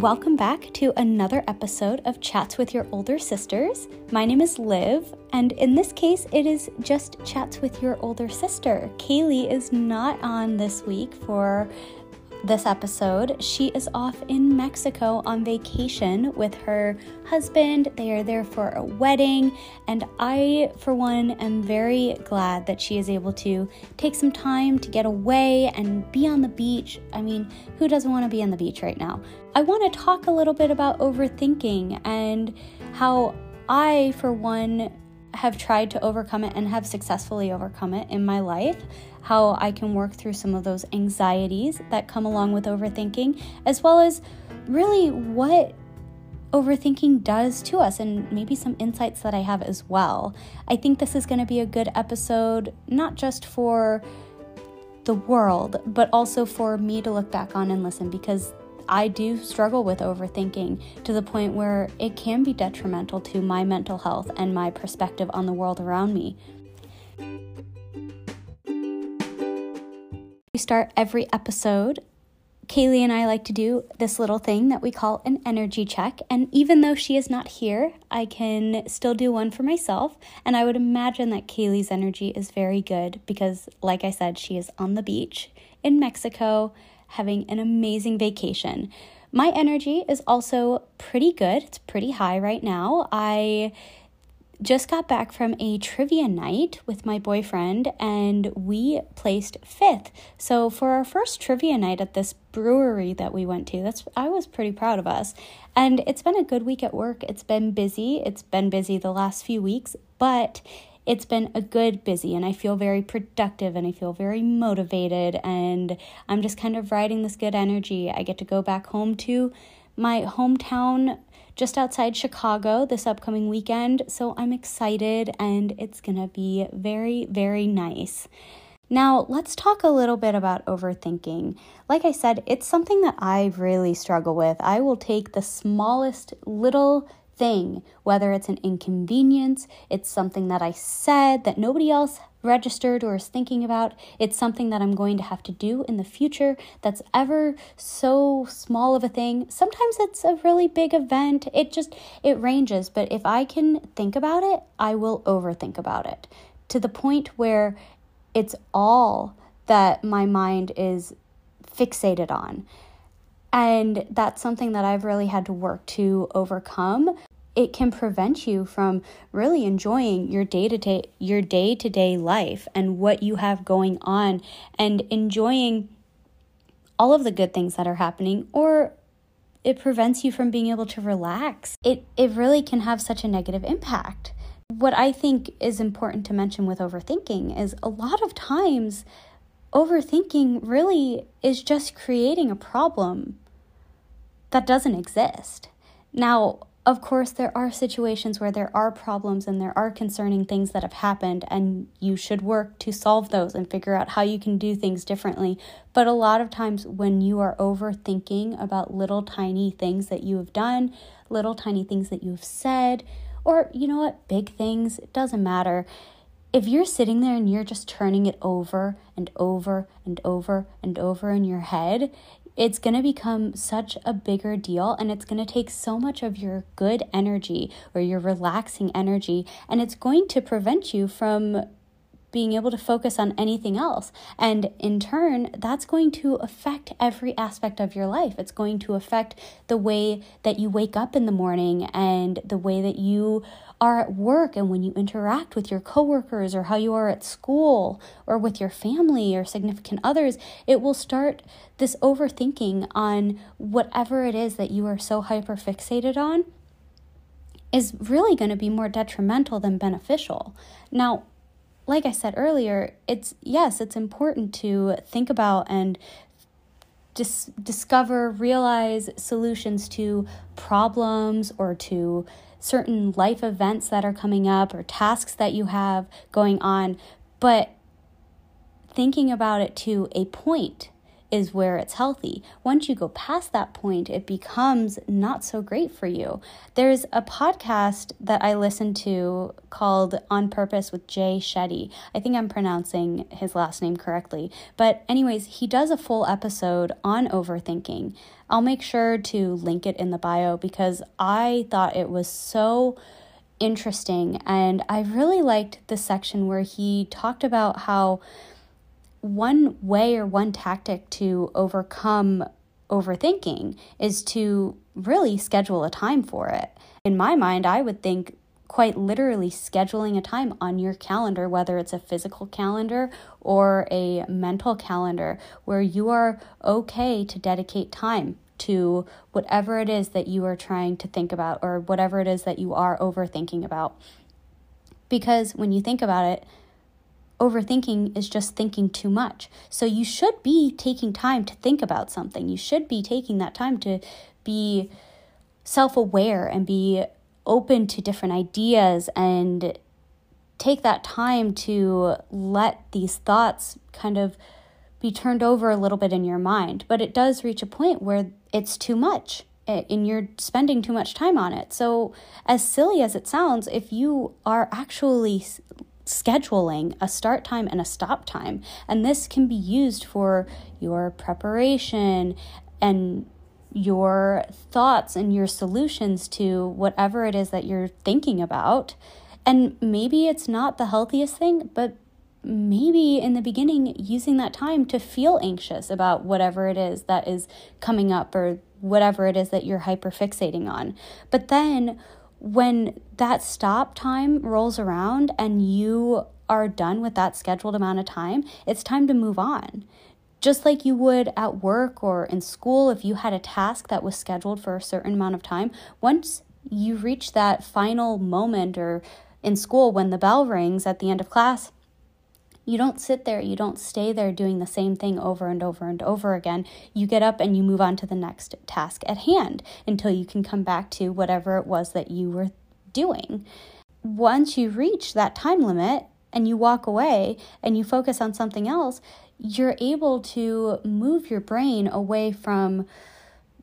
Welcome back to another episode of Chats with Your Older Sisters. My name is Liv, and in this case, it is just Chats with Your Older Sister. Kaylee is not on this week for this episode. She is off in Mexico on vacation with her husband. They are there for a wedding, and I, for one, am very glad that she is able to take some time to get away and be on the beach. I mean, who doesn't want to be on the beach right now? I want to talk a little bit about overthinking and how I, for one, have tried to overcome it and have successfully overcome it in my life, how I can work through some of those anxieties that come along with overthinking, as well as really what overthinking does to us and maybe some insights that I have as well. I think this is going to be a good episode, not just for the world, but also for me to look back on and listen because I do struggle with overthinking to the point where it can be detrimental to my mental health and my perspective on the world around me. We start every episode. Kaylee and I like to do this little thing that we call an energy check. And even though she is not here, I can still do one for myself. And I would imagine that Kaylee's energy is very good because, like I said, she is on the beach in Mexico having an amazing vacation. My energy is also pretty good. It's pretty high right now. I just got back from a trivia night with my boyfriend and we placed fifth. So for our first trivia night at this brewery that we went to, that's I was pretty proud of us. And it's been a good week at work. It's been busy. It's been busy the last few weeks, but it's been a good busy and I feel very productive and I feel very motivated and I'm just kind of riding this good energy. I get to go back home to my hometown just outside Chicago this upcoming weekend, so I'm excited and it's to be very very nice. Now, let's talk a little bit about overthinking. Like I said, it's something that I really struggle with. I will take the smallest little thing, whether it's an inconvenience, it's something that I said that nobody else registered or is thinking about, it's something that I'm going to have to do in the future that's ever so small of a thing. Sometimes it's a really big event. It just it ranges, but if I can think about it, I will overthink about it to the point where it's all that my mind is fixated on. And that's something that I've really had to work to overcome. It can prevent you from really enjoying your day to day your day to day life and what you have going on and enjoying all of the good things that are happening or it prevents you from being able to relax. It it really can have such a negative impact. What I think is important to mention with overthinking is a lot of times overthinking really is just creating a problem that doesn't exist. Now, of course, there are situations where there are problems and there are concerning things that have happened, and you should work to solve those and figure out how you can do things differently. But a lot of times, when you are overthinking about little tiny things that you have done, little tiny things that you've said, or you know what, big things, it doesn't matter. If you're sitting there and you're just turning it over and over and over and over in your head, it's going to become such a bigger deal and it's going to take so much of your good energy or your relaxing energy and it's going to prevent you from being able to focus on anything else. And in turn, that's going to affect every aspect of your life. It's going to affect the way that you wake up in the morning and the way that you are at work and when you interact with your coworkers or how you are at school or with your family or significant others, it will start this overthinking on whatever it is that you are so hyper fixated on is really going to be more detrimental than beneficial. Now, like I said earlier, it's yes, it's important to think about and dis- discover, realize solutions to problems or to certain life events that are coming up or tasks that you have going on. But thinking about it to a point is where it's healthy. Once you go past that point, it becomes not so great for you. There's a podcast that I listen to called On Purpose with Jay Shetty. I think I'm pronouncing his last name correctly. But, anyways, he does a full episode on overthinking. I'll make sure to link it in the bio because I thought it was so interesting. And I really liked the section where he talked about how one way or one tactic to overcome overthinking is to really schedule a time for it. In my mind, I would think quite literally scheduling a time on your calendar, whether it's a physical calendar or a mental calendar, where you are okay to dedicate time to whatever it is that you are trying to think about or whatever it is that you are overthinking about. Because when you think about it, overthinking is just thinking too much. So you should be taking time to think about something. You should be taking that time to be self aware and be open to different ideas and take that time to let these thoughts kind of be turned over a little bit in your mind. But it does reach a point where it's too much eh, and you're spending too much time on it. So, as silly as it sounds, if you are actually scheduling a start time and a stop time. And this can be used for your preparation and your thoughts and your solutions to whatever it is that you're thinking about. And maybe it's not the healthiest thing, but maybe in the beginning, using that time to feel anxious about whatever it is that is coming up or whatever it is that you're hyperfixating on. But then when that stop time rolls around and you are done with that scheduled amount of time, it's time to move on. Just like you would at work or in school, if you had a task that was scheduled for a certain amount of time, once you reach that final moment or in school when the bell rings at the end of class, you don't sit there, you don't stay there doing the same thing over and over and over again. You get up and you move on to the next task at hand until you can come back to whatever it was that you were doing. Once you reach that time limit and you walk away and you focus on something else, you're able to move your brain away from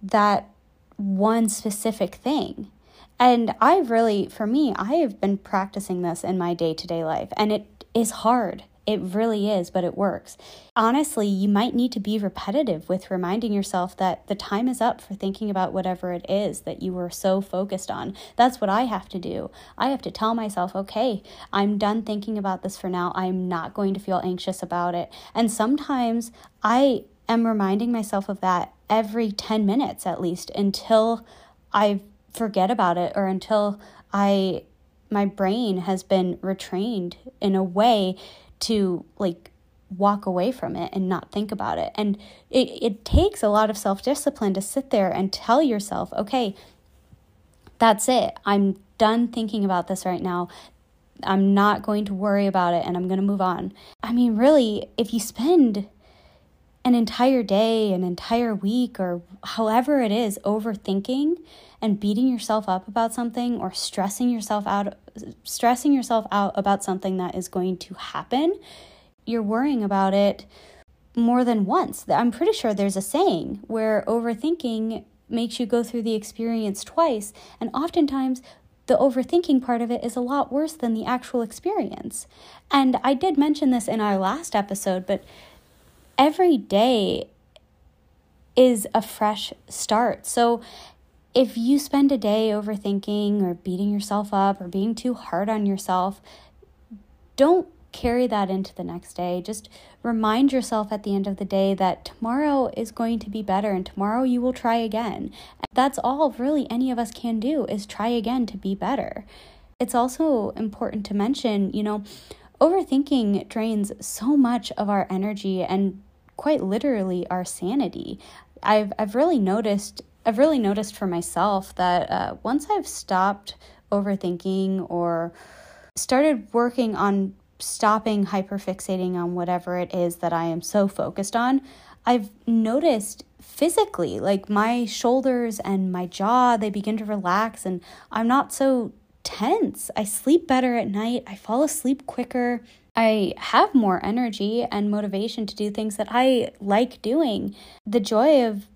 that one specific thing. And I've really, for me, I have been practicing this in my day to day life, and it is hard. It really is, but it works. Honestly, you might need to be repetitive with reminding yourself that the time is up for thinking about whatever it is that you were so focused on. That's what I have to do. I have to tell myself, okay, I'm done thinking about this for now. I'm not going to feel anxious about it. And sometimes I am reminding myself of that every 10 minutes at least until I forget about it or until I my brain has been retrained in a way to like walk away from it and not think about it. And it, it takes a lot of self discipline to sit there and tell yourself, okay, that's it. I'm done thinking about this right now. I'm not going to worry about it and I'm going to move on. I mean, really, if you spend an entire day, an entire week, or however it is, overthinking and beating yourself up about something or stressing yourself out stressing yourself out about something that is going to happen, you're worrying about it more than once. I'm pretty sure there's a saying where overthinking makes you go through the experience twice, and oftentimes the overthinking part of it is a lot worse than the actual experience. And I did mention this in our last episode, but every day is a fresh start. So if you spend a day overthinking or beating yourself up or being too hard on yourself, don't carry that into the next day. Just remind yourself at the end of the day that tomorrow is going to be better and tomorrow you will try again. That's all really any of us can do is try again to be better. It's also important to mention, you know, overthinking drains so much of our energy and quite literally our sanity. I've I've really noticed I've really noticed for myself that uh, once I've stopped overthinking or started working on stopping hyperfixating on whatever it is that I am so focused on, I've noticed physically like my shoulders and my jaw they begin to relax and I'm not so tense. I sleep better at night. I fall asleep quicker. I have more energy and motivation to do things that I like doing. The joy of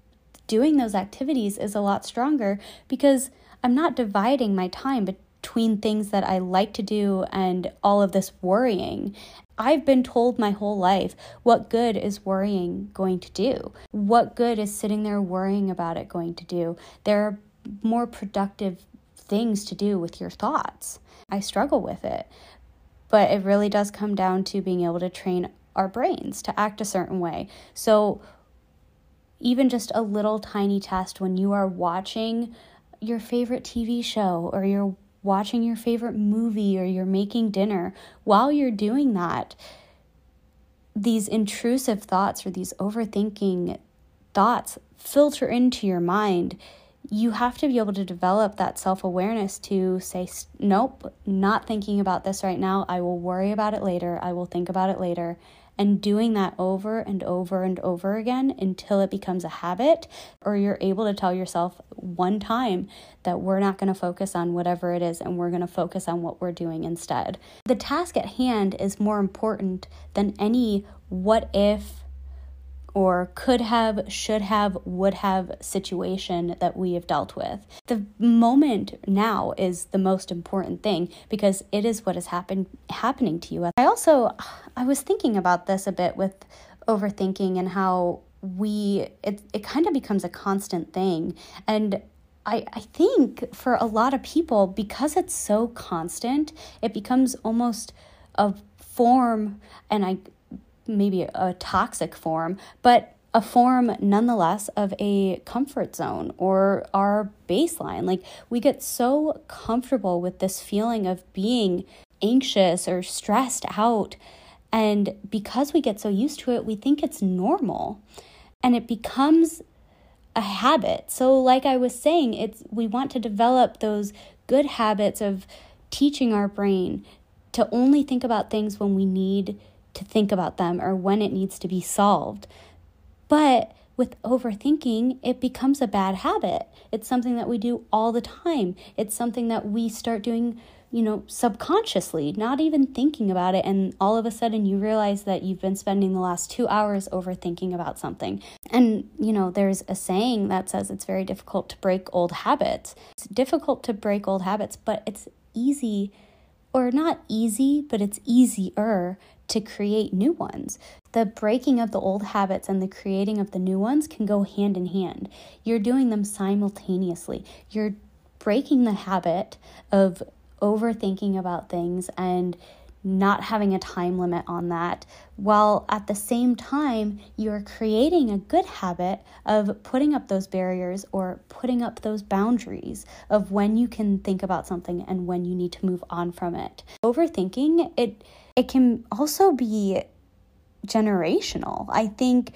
doing those activities is a lot stronger because I'm not dividing my time between things that I like to do and all of this worrying. I've been told my whole life what good is worrying going to do? What good is sitting there worrying about it going to do? There are more productive things to do with your thoughts. I struggle with it. But it really does come down to being able to train our brains to act a certain way. So, even just a little tiny test when you are watching your favorite TV show or you're watching your favorite movie or you're making dinner, while you're doing that, these intrusive thoughts or these overthinking thoughts filter into your mind you have to be able to develop that self awareness to say, nope, not thinking about this right now. I will worry about it later. I will think about it later. And doing that over and over and over again until it becomes a habit, or you're able to tell yourself one time that we're not going to focus on whatever it is and we're going to focus on what we're doing instead. The task at hand is more important than any what if or could have, should have, would have situation that we have dealt with. The moment now is the most important thing because it is what is happen- happening to you. I also I was thinking about this a bit with overthinking and how we it, it kind of becomes a constant thing and I, I think for a lot of people because it's so constant it becomes almost a form and i maybe a toxic form, but a form nonetheless of a comfort zone or our baseline. Like we get so comfortable with this feeling of being anxious or stressed out. And because we get so used to it, we think it's normal and it becomes a habit. So like I was saying, it's we want to develop those good habits of teaching our brain to only think about things when we need to think about them or when it needs to be solved. But with overthinking, it becomes a bad habit. It's something that we do all the time. It's something that we start doing, you know, subconsciously, not even thinking about it. And all of a sudden, you realize that you've been spending the last two hours overthinking about something. And, you know, there's a saying that says it's very difficult to break old habits. It's difficult to break old habits, but it's easy, or not easy, but it's easier to create new ones. The breaking of the old habits and the creating of the new ones can go hand in hand. You're doing them simultaneously. You're breaking the habit of overthinking about things and not having a time limit on that, while at the same time, you're creating a good habit of putting up those barriers or putting up those boundaries of when you can think about something and when you need to move on from it. Overthinking, it it can also be generational. I think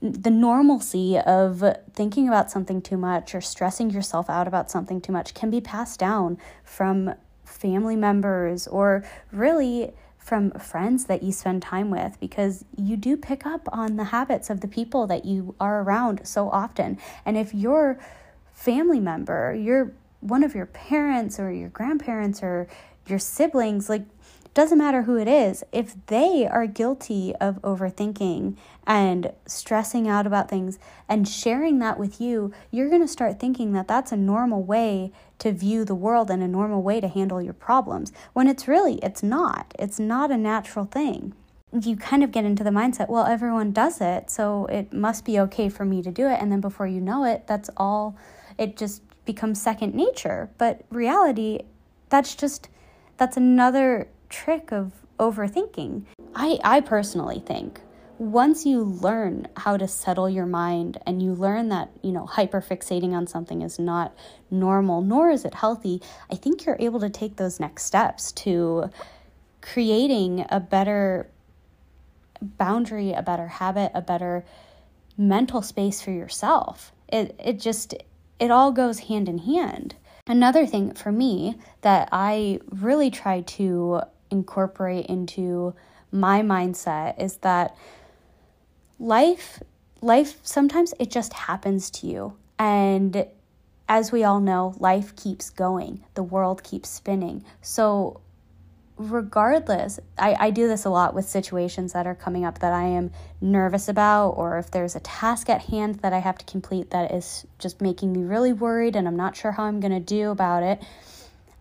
the normalcy of thinking about something too much or stressing yourself out about something too much can be passed down from family members or really from friends that you spend time with because you do pick up on the habits of the people that you are around so often. And if your family member, you're one of your parents or your grandparents or your siblings, like doesn't matter who it is, if they are guilty of overthinking and stressing out about things and sharing that with you, you're going to start thinking that that's a normal way to view the world and a normal way to handle your problems when it's really it's not. It's not a natural thing. You kind of get into the mindset, well, everyone does it, so it must be okay for me to do it. And then before you know it, that's all, it just becomes second nature. But reality, that's just, that's another trick of overthinking. I, I personally think once you learn how to settle your mind and you learn that, you know, hyperfixating on something is not normal, nor is it healthy, I think you're able to take those next steps to creating a better boundary, a better habit, a better mental space for yourself. It it just it all goes hand in hand. Another thing for me that I really try to incorporate into my mindset is that life life sometimes it just happens to you. And as we all know life keeps going. The world keeps spinning. So regardless, I, I do this a lot with situations that are coming up that I am nervous about, or if there's a task at hand that I have to complete that is just making me really worried and I'm not sure how I'm going to do about it.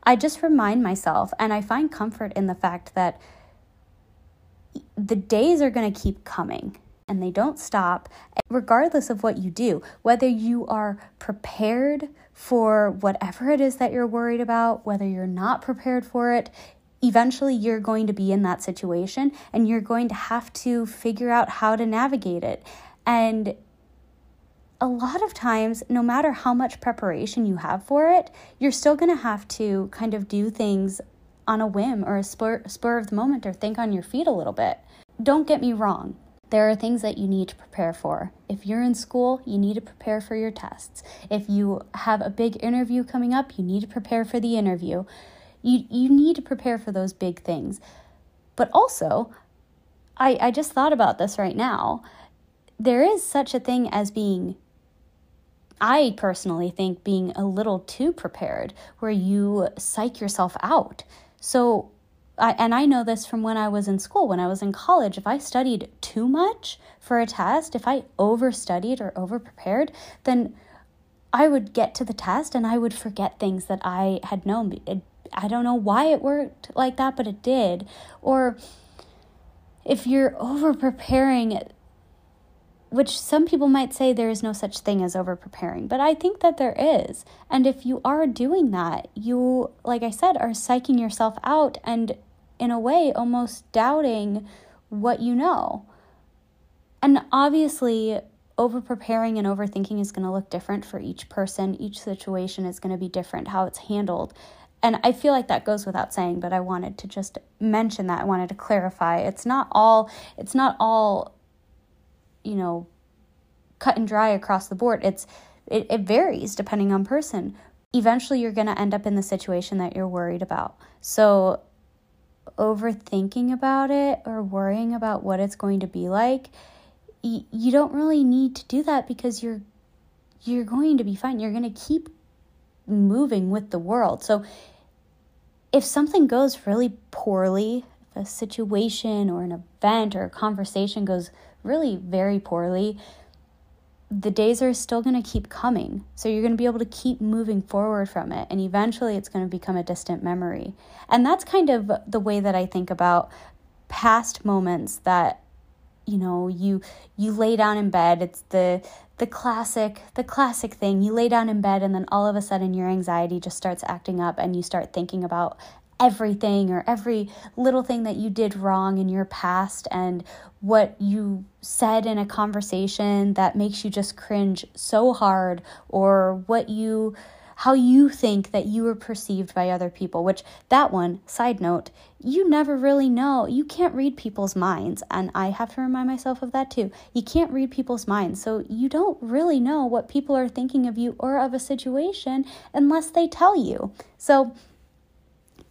I just remind myself and I find comfort in the fact that the days are going to keep coming and they don't stop, regardless of what you do, whether you are prepared for whatever it is that you're worried about, whether you're not prepared for it, eventually you're going to be in that situation and you're going to have to figure out how to navigate it. And a lot of times, no matter how much preparation you have for it, you're still going to have to kind of do things on a whim or a spur, spur of the moment or think on your feet a little bit. Don't get me wrong. There are things that you need to prepare for. If you're in school, you need to prepare for your tests. If you have a big interview coming up, you need to prepare for the interview. You, you need to prepare for those big things. But also, I, I just thought about this right now. There is such a thing as being, I personally think, being a little too prepared, where you psych yourself out. So, I, and I know this from when I was in school, when I was in college. If I studied too much for a test, if I overstudied or overprepared, then I would get to the test and I would forget things that I had known. It, I don't know why it worked like that, but it did. Or if you're over preparing, which some people might say there is no such thing as over preparing, but I think that there is. And if you are doing that, you, like I said, are psyching yourself out and, in a way, almost doubting what you know. And obviously, over preparing and overthinking is going to look different for each person. Each situation is going to be different, how it's handled. And I feel like that goes without saying, but I wanted to just mention that. I wanted to clarify. It's not all it's not all you know cut and dry across the board. It's it, it varies depending on person. Eventually you're going to end up in the situation that you're worried about. So overthinking about it or worrying about what it's going to be like, y- you don't really need to do that because you're you're going to be fine. You're going to keep moving with the world. So if something goes really poorly, if a situation or an event or a conversation goes really very poorly, the days are still going to keep coming. So you're going to be able to keep moving forward from it. And eventually it's going to become a distant memory. And that's kind of the way that I think about past moments that you know you you lay down in bed it's the the classic the classic thing you lay down in bed and then all of a sudden your anxiety just starts acting up and you start thinking about everything or every little thing that you did wrong in your past and what you said in a conversation that makes you just cringe so hard or what you how you think that you were perceived by other people, which that one, side note, you never really know. You can't read people's minds. And I have to remind myself of that too. You can't read people's minds. So you don't really know what people are thinking of you or of a situation unless they tell you. So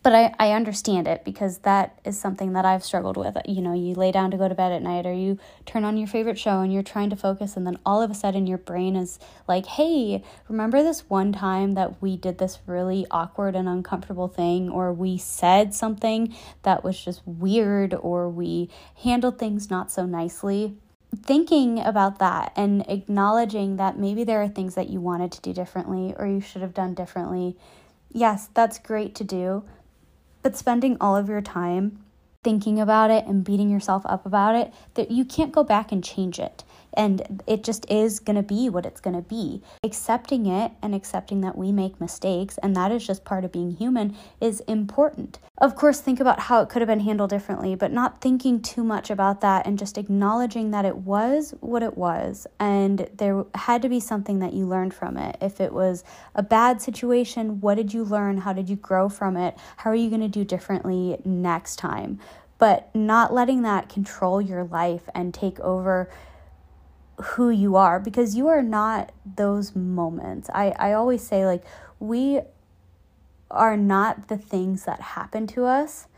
but I, I understand it because that is something that I've struggled with. You know, you lay down to go to bed at night or you turn on your favorite show and you're trying to focus, and then all of a sudden your brain is like, hey, remember this one time that we did this really awkward and uncomfortable thing, or we said something that was just weird, or we handled things not so nicely? Thinking about that and acknowledging that maybe there are things that you wanted to do differently or you should have done differently. Yes, that's great to do but spending all of your time thinking about it and beating yourself up about it, that you can't go back and change it and it just is going to be what it's going to be. Accepting it and accepting that we make mistakes and that is just part of being human is important. Of course, think about how it could have been handled differently, but not thinking too much about that and just acknowledging that it was what it was and there had to be something that you learned from it. If it was a bad situation, what did you learn? How did you grow from it? How are you going to do differently next time? But not letting that control your life and take over who you are because you are not those moments. I, I always say, like, we are not the things that happen to us,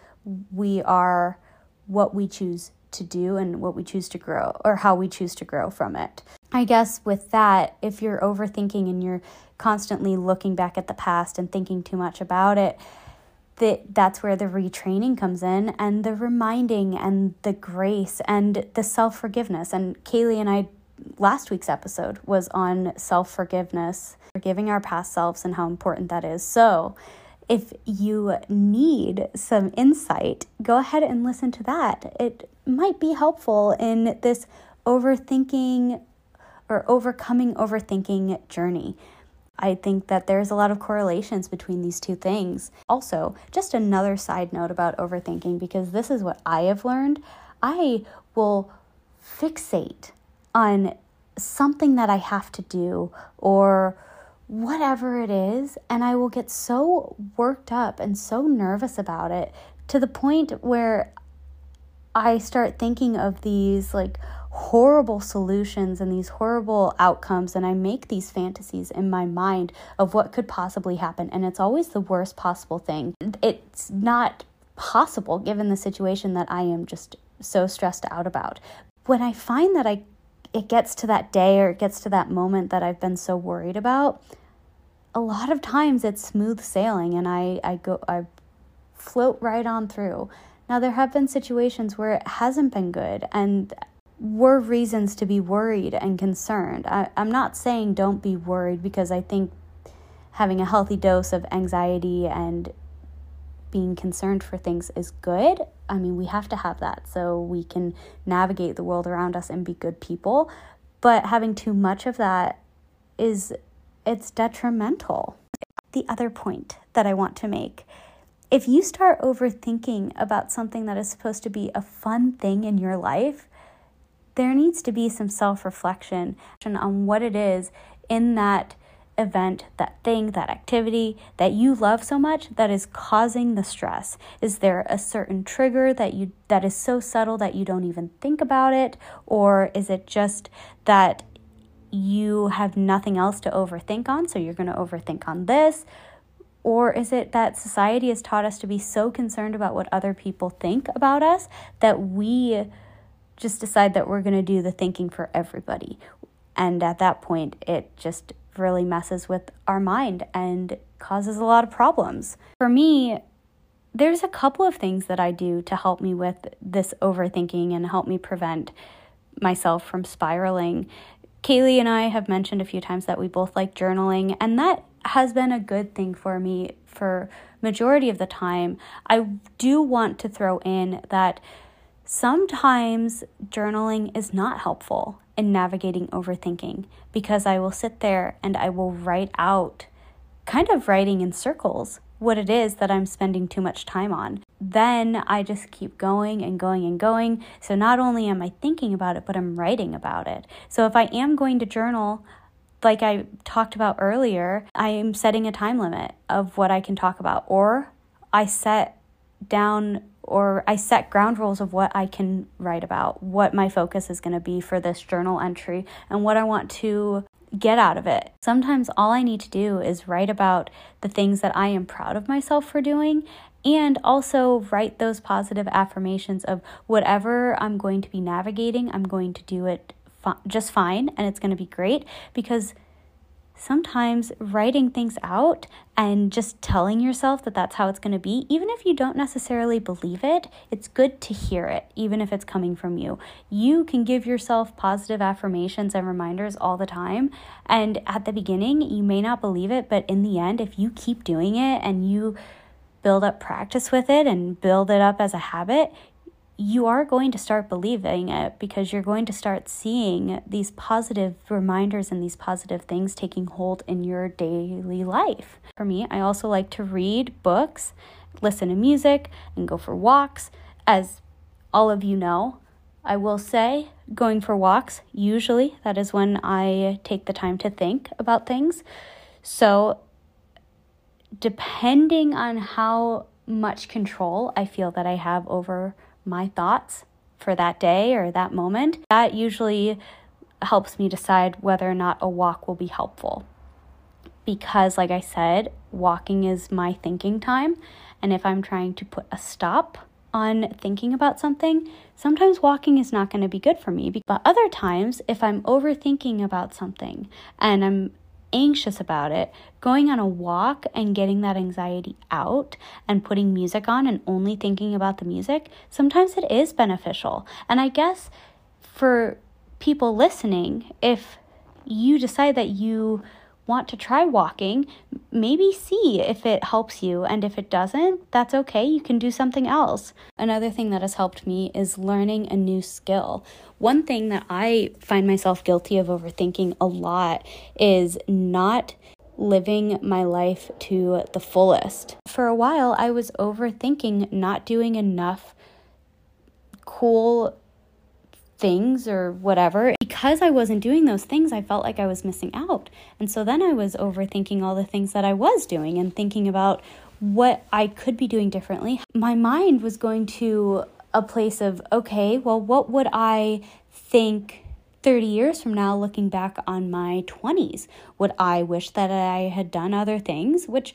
we are what we choose to do and what we choose to grow or how we choose to grow from it. I guess with that, if you're overthinking and you're constantly looking back at the past and thinking too much about it, that that's where the retraining comes in and the reminding and the grace and the self-forgiveness and kaylee and i last week's episode was on self-forgiveness forgiving our past selves and how important that is so if you need some insight go ahead and listen to that it might be helpful in this overthinking or overcoming overthinking journey I think that there's a lot of correlations between these two things. Also, just another side note about overthinking, because this is what I have learned. I will fixate on something that I have to do or whatever it is, and I will get so worked up and so nervous about it to the point where I start thinking of these like horrible solutions and these horrible outcomes and I make these fantasies in my mind of what could possibly happen and it's always the worst possible thing. It's not possible given the situation that I am just so stressed out about. When I find that I it gets to that day or it gets to that moment that I've been so worried about, a lot of times it's smooth sailing and I I go I float right on through. Now there have been situations where it hasn't been good and were reasons to be worried and concerned. I, I'm not saying don't be worried because I think having a healthy dose of anxiety and being concerned for things is good. I mean, we have to have that so we can navigate the world around us and be good people. But having too much of that is it's detrimental. The other point that I want to make if you start overthinking about something that is supposed to be a fun thing in your life, there needs to be some self reflection on what it is in that event, that thing, that activity that you love so much that is causing the stress? Is there a certain trigger that you that is so subtle that you don't even think about it or is it just that you have nothing else to overthink on so you're going to overthink on this? Or is it that society has taught us to be so concerned about what other people think about us that we just decide that we're going to do the thinking for everybody. And at that point, it just really messes with our mind and causes a lot of problems. For me, there's a couple of things that I do to help me with this overthinking and help me prevent myself from spiraling. Kaylee and I have mentioned a few times that we both like journaling, and that has been a good thing for me for majority of the time. I do want to throw in that Sometimes journaling is not helpful in navigating overthinking because I will sit there and I will write out, kind of writing in circles, what it is that I'm spending too much time on. Then I just keep going and going and going. So not only am I thinking about it, but I'm writing about it. So if I am going to journal, like I talked about earlier, I am setting a time limit of what I can talk about, or I set down or I set ground rules of what I can write about, what my focus is going to be for this journal entry, and what I want to get out of it. Sometimes all I need to do is write about the things that I am proud of myself for doing and also write those positive affirmations of whatever I'm going to be navigating, I'm going to do it fi- just fine and it's going to be great because sometimes writing things out and just telling yourself that that's how it's going to be, even if you don't necessarily believe it, it's good to hear it, even if it's coming from you. You can give yourself positive affirmations and reminders all the time. And at the beginning, you may not believe it, but in the end, if you keep doing it and you build up practice with it and build it up as a habit, you are going to start believing it because you're going to start seeing these positive reminders and these positive things taking hold in your daily life. For me, I also like to read books, listen to music, and go for walks. As all of you know, I will say, going for walks, usually that is when I take the time to think about things. So, depending on how much control I feel that I have over my thoughts for that day or that moment, that usually helps me decide whether or not a walk will be helpful. Because, like I said, walking is my thinking time. And if I'm trying to put a stop on thinking about something, sometimes walking is not going to be good for me. But other times, if I'm overthinking about something and I'm anxious about it, going on a walk and getting that anxiety out and putting music on and only thinking about the music, sometimes it is beneficial. And I guess for people listening, if you decide that you want to try walking, maybe see if it helps you. And if it doesn't, that's okay. You can do something else. Another thing that has helped me is learning a new skill. One thing that I find myself guilty of overthinking a lot is not living my life to the fullest. For a while, I was overthinking not doing enough cool things or whatever. Because I wasn't doing those things, I felt like I was missing out. And so then I was overthinking all the things that I was doing and thinking about what I could be doing differently. My mind was going to a place of, okay, well, what would I think 30 years from now, looking back on my 20s? Would I wish that I had done other things? Which,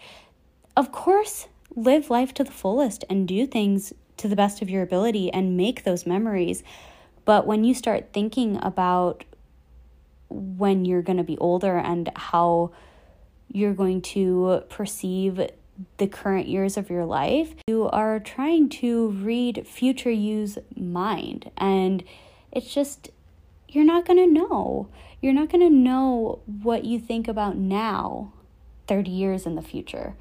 of course, live life to the fullest and do things to the best of your ability and make those memories. But when you start thinking about when you're going to be older and how you're going to perceive the current years of your life, you are trying to read future you's mind. And it's just, you're not going to know. You're not going to know what you think about now, 30 years in the future.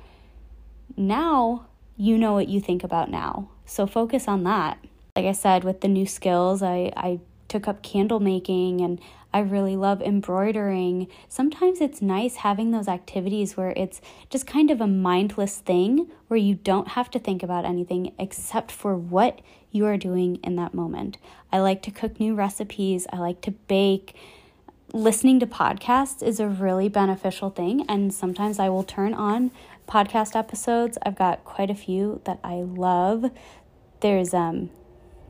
Now, you know what you think about now. So focus on that like I said, with the new skills, I, I took up candle making and I really love embroidering. Sometimes it's nice having those activities where it's just kind of a mindless thing where you don't have to think about anything except for what you are doing in that moment. I like to cook new recipes, I like to bake. Listening to podcasts is a really beneficial thing, and sometimes I will turn on podcast episodes. I've got quite a few that I love. There's um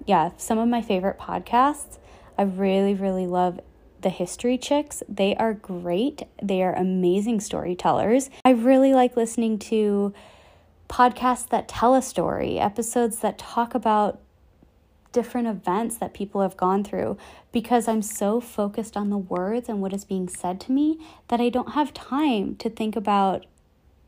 yeah, some of my favorite podcasts. I really, really love the History Chicks. They are great. They are amazing storytellers. I really like listening to podcasts that tell a story, episodes that talk about different events that people have gone through because I'm so focused on the words and what is being said to me that I don't have time to think about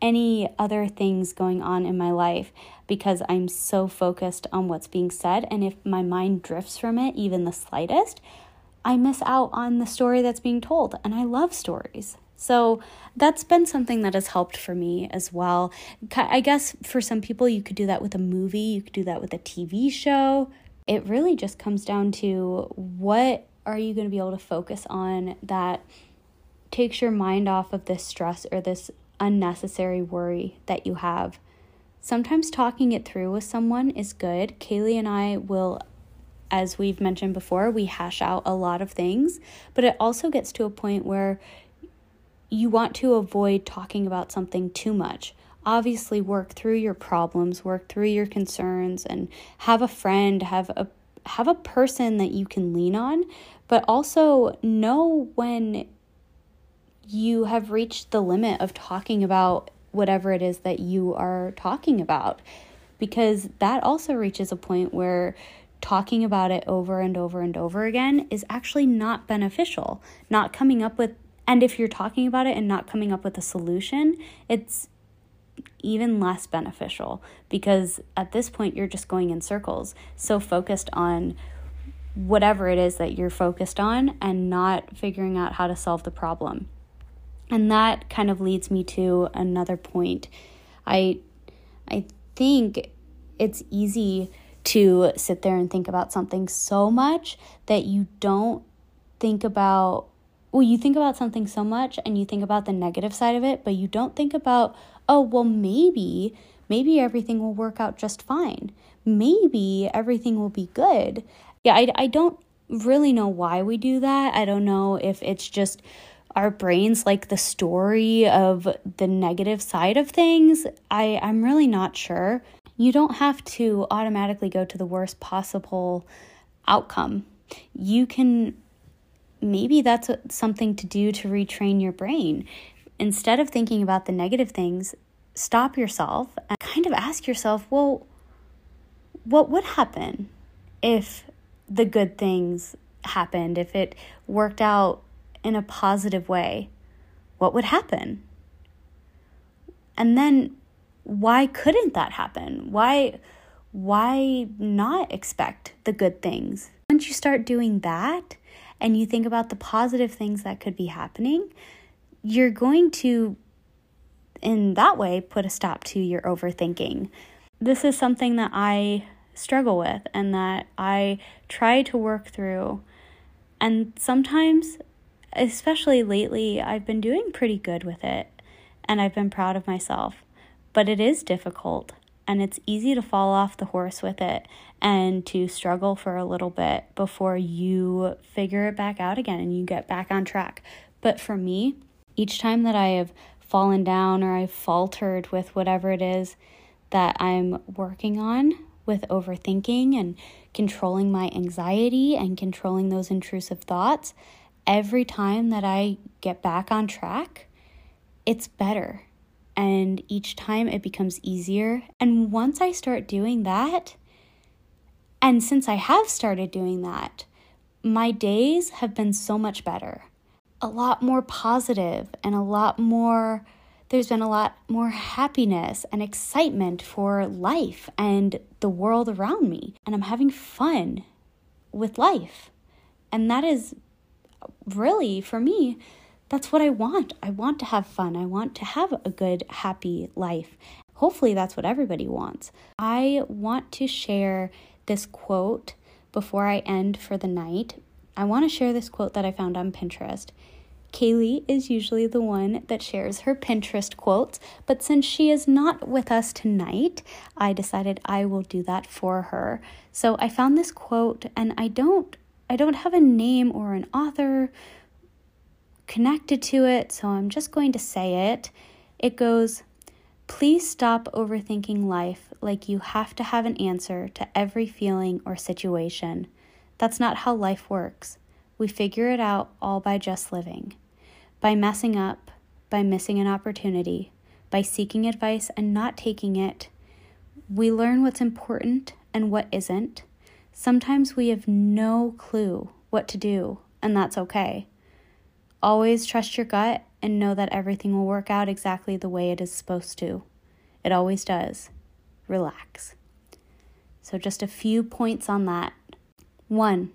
any other things going on in my life because I'm so focused on what's being said. And if my mind drifts from it, even the slightest, I miss out on the story that's being told. And I love stories. So that's been something that has helped for me as well. I guess for some people, you could do that with a movie, you could do that with a TV show. It really just comes down to what are you going to be able to focus on that takes your mind off of this stress or this unnecessary worry that you have. Sometimes talking it through with someone is good. Kaylee and I will, as we've mentioned before, we hash out a lot of things, but it also gets to a point where you want to avoid talking about something too much. Obviously, work through your problems, work through your concerns, and have a friend, have a have a person that you can lean on, but also know when you have reached the limit of talking about whatever it is that you are talking about. Because that also reaches a point where talking about it over and over and over again is actually not beneficial. Not coming up with, and if you're talking about it and not coming up with a solution, it's even less beneficial because at this point you're just going in circles, so focused on whatever it is that you're focused on and not figuring out how to solve the problem. And that kind of leads me to another point. I I think it's easy to sit there and think about something so much that you don't think about well you think about something so much and you think about the negative side of it but you don't think about oh well maybe maybe everything will work out just fine. Maybe everything will be good. Yeah i, I don't really know why we do that. I don't know if it's just our brains like the story of the negative side of things, I, I'm really not sure. You don't have to automatically go to the worst possible outcome. You can, maybe that's something to do to retrain your brain. Instead of thinking about the negative things, stop yourself and kind of ask yourself, well, what would happen if the good things happened, if it worked out in a positive way, what would happen? And then why couldn't that happen? Why why not expect the good things? Once you start doing that and you think about the positive things that could be happening, you're going to in that way put a stop to your overthinking. This is something that I struggle with and that I try to work through. And sometimes, especially lately, I've been doing pretty good with it and I've been proud of myself. But it is difficult and it's easy to fall off the horse with it and to struggle for a little bit before you figure it back out again and you get back on track. But for me, each time that I have fallen down or I've faltered with whatever it is that I'm working on with overthinking and controlling my anxiety and controlling those intrusive thoughts, every time that I get back on track, it's better. And each time it becomes easier. And once I start doing that, and since I have started doing that, my days have been so much better. A lot more positive and a lot more there's been a lot more happiness and excitement for life and the world around me. And I'm having fun with life. And that is really, for me, that's what I want. I want to have fun. I want to have a good, happy life. Hopefully, that's what everybody wants. I want to share this quote before I end for the night. I want to share this quote that I found on Pinterest. Kaylee is usually the one that shares her Pinterest quotes, but since she is not with us tonight, I decided I will do that for her. So I found this quote and I don't I don't have a name or an author connected to it, so I'm just going to say it. It goes, Please stop overthinking life like you have to have an answer to every feeling or situation. That's not how life works. We figure it out all by just living by messing up, by missing an opportunity, by seeking advice and not taking it. We learn what's important and what isn't. Sometimes we have no clue what to do, and that's okay. Always trust your gut and know that everything will work out exactly the way it is supposed to. It always does. Relax. So, just a few points on that. One,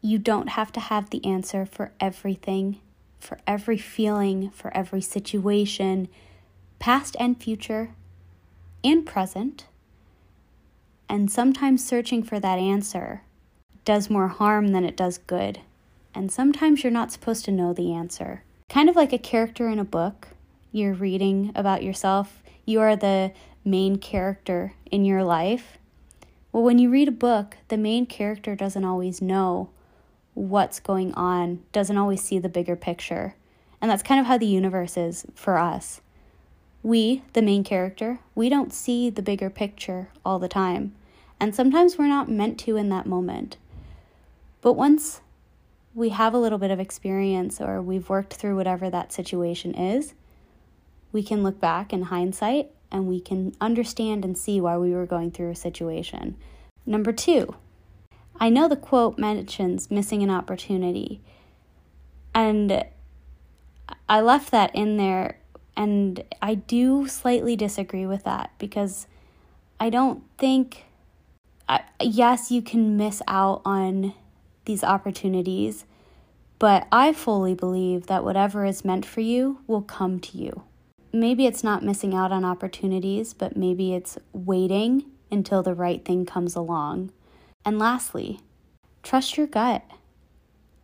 you don't have to have the answer for everything for every feeling, for every situation, past and future, and present. And sometimes searching for that answer does more harm than it does good. And sometimes you're not supposed to know the answer. Kind of like a character in a book you're reading about yourself, you are the main character in your life. Well, when you read a book, the main character doesn't always know what's going on, doesn't always see the bigger picture. And that's kind of how the universe is for us. We, the main character, we don't see the bigger picture all the time. And sometimes we're not meant to in that moment. But once we have a little bit of experience or we've worked through whatever that situation is, we can look back in hindsight and we can understand and see why we were going through a situation. Number two, I know the quote mentions missing an opportunity, and I left that in there, and I do slightly disagree with that because I don't think, I, yes, you can miss out on these opportunities, but I fully believe that whatever is meant for you will come to you. Maybe it's not missing out on opportunities, but maybe it's waiting until the right thing comes along. And lastly, trust your gut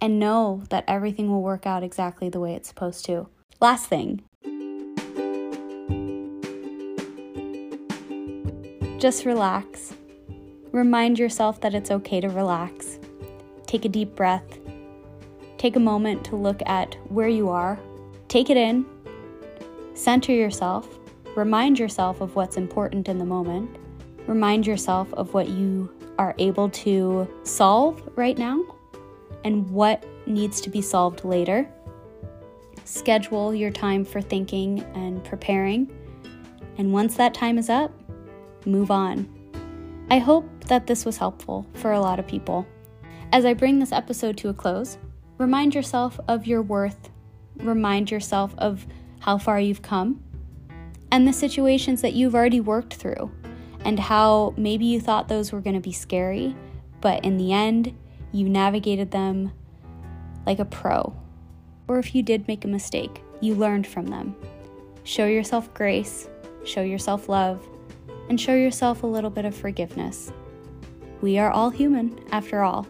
and know that everything will work out exactly the way it's supposed to. Last thing, just relax. Remind yourself that it's okay to relax. Take a deep breath. Take a moment to look at where you are. Take it in. Center yourself. Remind yourself of what's important in the moment. Remind yourself of what you are able to solve right now and what needs to be solved later. Schedule your time for thinking and preparing. And once that time is up, move on. I hope that this was helpful for a lot of people. As I bring this episode to a close, remind yourself of your worth, remind yourself of how far you've come and the situations that you've already worked through, and how maybe you thought those were going to be scary, but in the end, you navigated them like a pro. Or if you did make a mistake, you learned from them. Show yourself grace, show yourself love, and show yourself a little bit of forgiveness. We are all human, after all.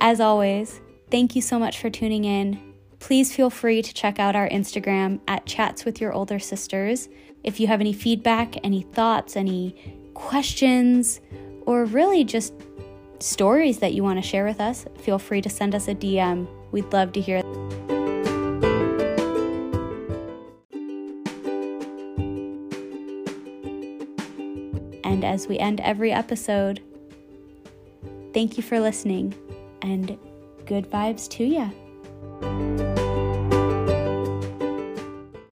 As always, thank you so much for tuning in. Please feel free to check out our Instagram at Chats with Your Older Sisters. If you have any feedback, any thoughts, any questions, or really just stories that you want to share with us, feel free to send us a DM. We'd love to hear. As we end every episode, thank you for listening and good vibes to you.